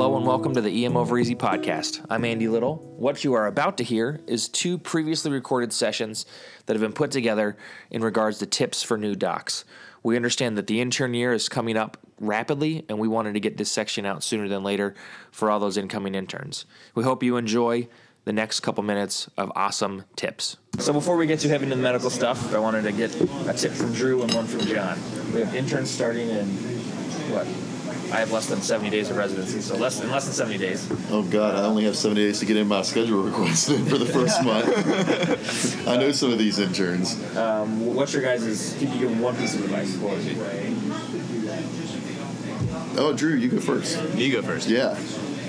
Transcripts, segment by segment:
Hello and welcome to the EM Over Easy podcast. I'm Andy Little. What you are about to hear is two previously recorded sessions that have been put together in regards to tips for new docs. We understand that the intern year is coming up rapidly, and we wanted to get this section out sooner than later for all those incoming interns. We hope you enjoy the next couple minutes of awesome tips. So before we get too heavy into the medical stuff, I wanted to get a tip from Drew and one from John. We have interns starting in what? I have less than 70 days of residency, so less in less than 70 days. Oh God, I only have 70 days to get in my schedule request in for the first month. I know some of these interns. Um, what's your guys' can you give one piece of advice for Oh, Drew, you go first. You go first. Yeah.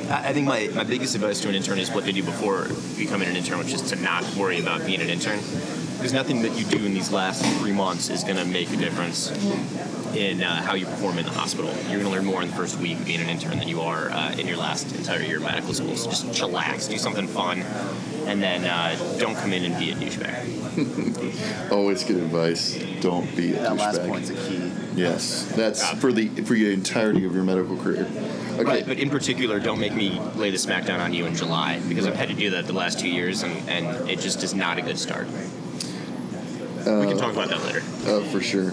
I I think my, my biggest advice to an intern is what they do before becoming an intern, which is to not worry about being an intern. Because nothing that you do in these last three months is going to make a difference in uh, how you perform in the hospital. You're going to learn more in the first week of being an intern than you are uh, in your last entire year of medical school. So just chillax, do something fun, and then uh, don't come in and be a douchebag. Always good advice. Don't be a That last douchebag. point's a key. Yes, that's for the for the entirety of your medical career. Okay. Right, but in particular, don't make me lay the smackdown on you in July because I've had to do that the last two years, and, and it just is not a good start. We can talk about that later. Oh, for sure.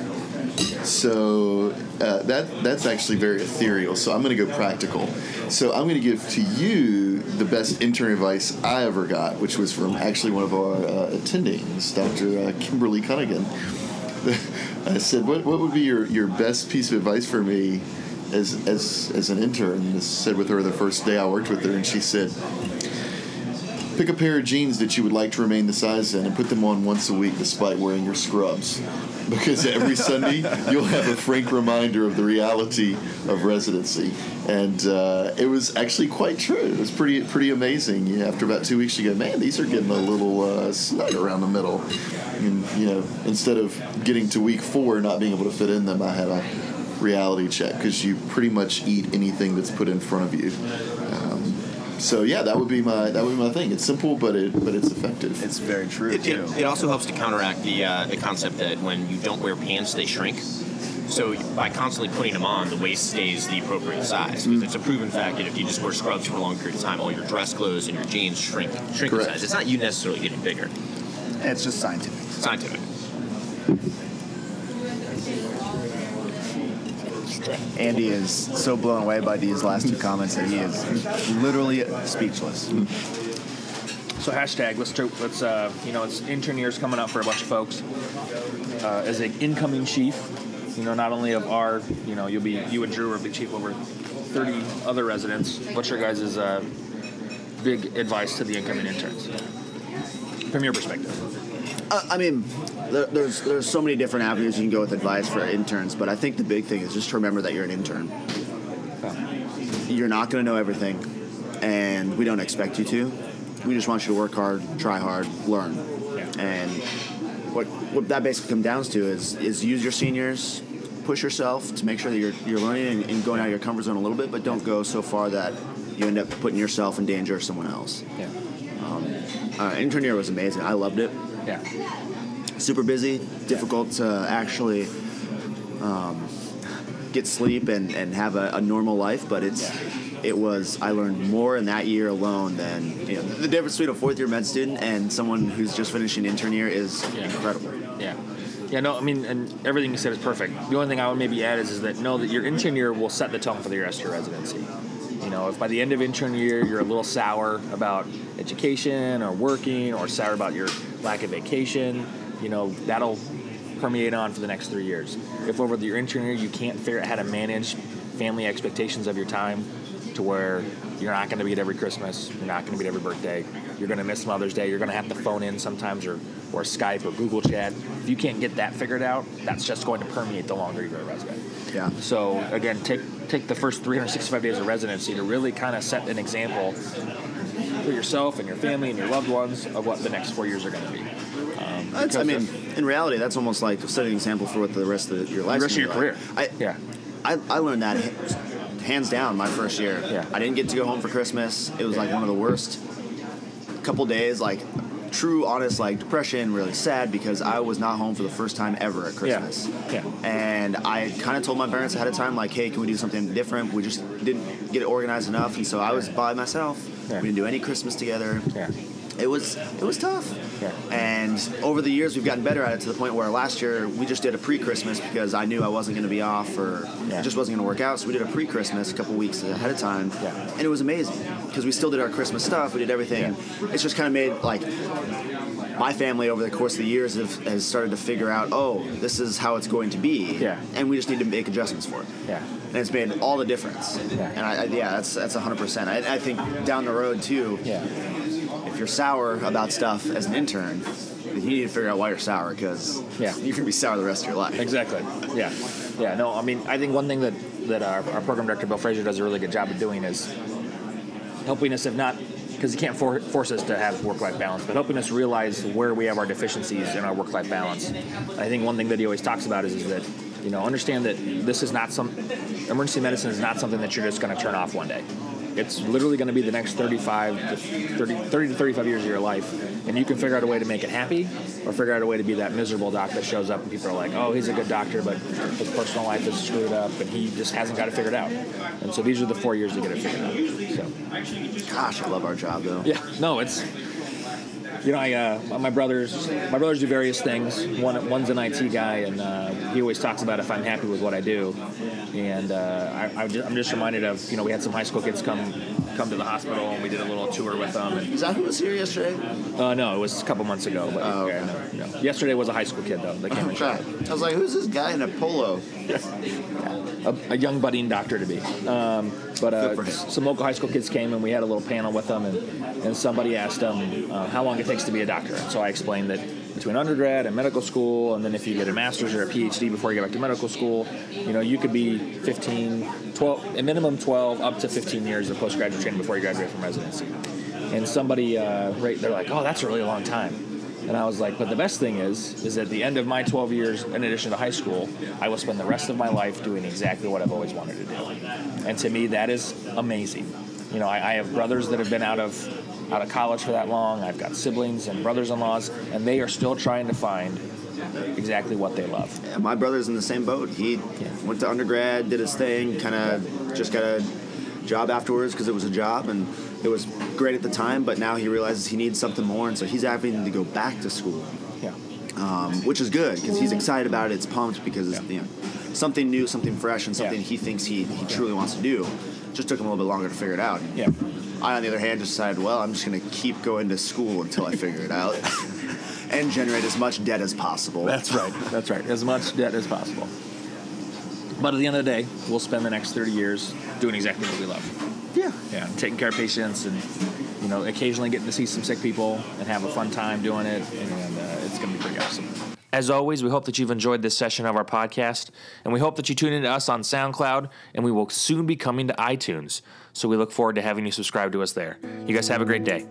So uh, that that's actually very ethereal. So I'm going to go practical. So I'm going to give to you the best intern advice I ever got, which was from actually one of our uh, attendings, Dr. Uh, Kimberly Cunningham. I said, "What what would be your, your best piece of advice for me as as as an intern?" And this said with her the first day I worked with her, and she said. Pick a pair of jeans that you would like to remain the size in and put them on once a week despite wearing your scrubs. Because every Sunday you'll have a frank reminder of the reality of residency. And uh, it was actually quite true. It was pretty pretty amazing. After about two weeks, you go, man, these are getting a little uh, snug around the middle. And, you know, instead of getting to week four and not being able to fit in them, I had a reality check because you pretty much eat anything that's put in front of you. Um, so yeah, that would be my that would be my thing. It's simple, but it but it's effective. It's very true It, too. it, it also helps to counteract the uh, the concept that when you don't wear pants, they shrink. So by constantly putting them on, the waist stays the appropriate size. Because it's a proven fact that if you just wear scrubs for a long period of time, all your dress clothes and your jeans shrink shrink in Correct. size. It's not you necessarily getting bigger. it's just scientific. It's scientific. Andy is so blown away by these last two comments that he is literally speechless. So hashtag let's tr- let's uh, you know it's intern years coming up for a bunch of folks. Uh, as an incoming chief, you know not only of our you know you'll be you and Drew will be chief over 30 other residents. What's your guys' uh, big advice to the incoming interns from your perspective? Uh, I mean, there, there's there's so many different avenues you can go with advice for interns, but I think the big thing is just to remember that you're an intern. You're not going to know everything, and we don't expect you to. We just want you to work hard, try hard, learn, and what what that basically comes down to is is use your seniors, push yourself to make sure that you're you're learning and, and going out of your comfort zone a little bit, but don't go so far that you end up putting yourself in danger or someone else. Yeah, Uh, intern year was amazing. I loved it yeah, super busy, difficult to actually um, get sleep and, and have a, a normal life. But it's it was I learned more in that year alone than you know the difference between a fourth year med student and someone who's just finishing intern year is Yeah. incredible. yeah. Yeah, no, I mean, and everything you said is perfect. The only thing I would maybe add is, is that know that your intern year will set the tone for the rest of your residency. Know, if by the end of intern year you're a little sour about education or working or sour about your lack of vacation, you know, that'll permeate on for the next three years. If over your intern year you can't figure out how to manage family expectations of your time to where you're not going to be at every Christmas, you're not going to be at every birthday, you're going to miss Mother's Day, you're going to have to phone in sometimes or, or Skype or Google Chat. If you can't get that figured out, that's just going to permeate the longer you're a resident. Yeah. So again, take take the first 365 days of residency to really kind of set an example for yourself and your family and your loved ones of what the next four years are going to be. Um, That's, I mean, in reality, that's almost like setting an example for what the rest of your life. The rest of your career. I, yeah, I, I learned that hands down my first year. Yeah. I didn't get to go home for Christmas. It was like one of the worst couple days. Like true, honest, like depression, really sad because I was not home for the first time ever at Christmas. Yeah. yeah. And I kind of told my parents ahead of time, like, hey, can we do something different? We just didn't get it organized enough, and so I was by myself. Yeah. We didn't do any Christmas together. Yeah. It was it was tough. Yeah. And over the years, we've gotten better at it to the point where last year we just did a pre-Christmas because I knew I wasn't going to be off or Yeah. it just wasn't going to work out. So we did a pre-Christmas a couple weeks ahead of time, Yeah. and it was amazing because we still did our Christmas stuff. We did everything. It's just kind of made like my family over the course of the years have, has started to figure out, oh, this is how it's going to be, Yeah. and we just need to make adjustments for it. Yeah. And it's made all the difference. Yeah. And I, I, yeah, that's that's 100%. I, I think down the road too, Yeah. If you're sour about stuff as an intern, you need to figure out why you're sour because Yeah. you're gonna be sour the rest of your life. Exactly. Yeah. Yeah. No, I mean, I think one thing that that our, our program director Bill Fraser does a really good job of doing is helping us, if not, because he can't for, force us to have work-life balance, but helping us realize where we have our deficiencies in our work-life balance. I think one thing that he always talks about is, is that you know understand that this is not some emergency medicine is not something that you're just going to turn off one day. It's literally going to be the next 35 to 30, 30 to 35 years of your life, and you can figure out a way to make it happy, or figure out a way to be that miserable doc that shows up and people are like, "Oh, he's a good doctor, but his personal life is screwed up, and he just hasn't got it figured out." And so these are the four years to get it figured out. So. Gosh, I love our job though. Yeah, no, it's you know, I uh, my brothers my brothers do various things. One one's an IT guy, and uh, he always talks about if I'm happy with what I do. And uh, I, I just, I'm just reminded of you know we had some high school kids come come to the hospital, and we did a little tour with them. And, Is that who was here yesterday? uh, no, it was a couple months ago. But Oh, yeah, no, no. yesterday was a high school kid though. That came and shot. I was like, who's this guy in a polo? A, a young budding doctor to be. Um, but uh, Good for him. some local high school kids came and we had a little panel with them, and, and somebody asked them uh, how long it takes to be a doctor. And so I explained that between undergrad and medical school, and then if you get a master's or a PhD before you get back to medical school, you know, you could be 15, 12, a minimum 12, up to 15 years of postgraduate training before you graduate from residency. And somebody, uh, right, they're like, oh, that's a really long time. And I was like, but the best thing is, is at the end of my 12 years, in addition to high school, I will spend the rest of my life doing exactly what I've always wanted to do. And to me, that is amazing. You know, I, I have brothers that have been out of out of college for that long. I've got siblings and brothers-in-laws, and they are still trying to find exactly what they love. Yeah, my brother's in the same boat. He went to undergrad, did his thing, kind of just got a job afterwards because it was a job and it was great at the time. But now he realizes he needs something more, and so he's having to go back to school, Yeah. um, which is good because he's excited about it. It's pumped because it's Yeah. you know something new, something fresh, and something Yeah. he thinks he, he truly wants to do. Just took him a little bit longer to figure it out. Yeah. I, on the other hand, just decided, well, I'm just going to keep going to school until I figure it out and generate as much debt as possible. That's right. That's right. As much debt as possible. But at the end of the day, we'll spend the next 30 years doing exactly what we love. yeah. Yeah, taking care of patients and, you know, occasionally getting to see some sick people and have a fun time doing it. And uh, it's going to be pretty awesome. As always, we hope that you've enjoyed this session of our podcast, and we hope that you tune in to us on SoundCloud, and we will soon be coming to iTunes. So we look forward to having you subscribe to us there. You guys have a great day.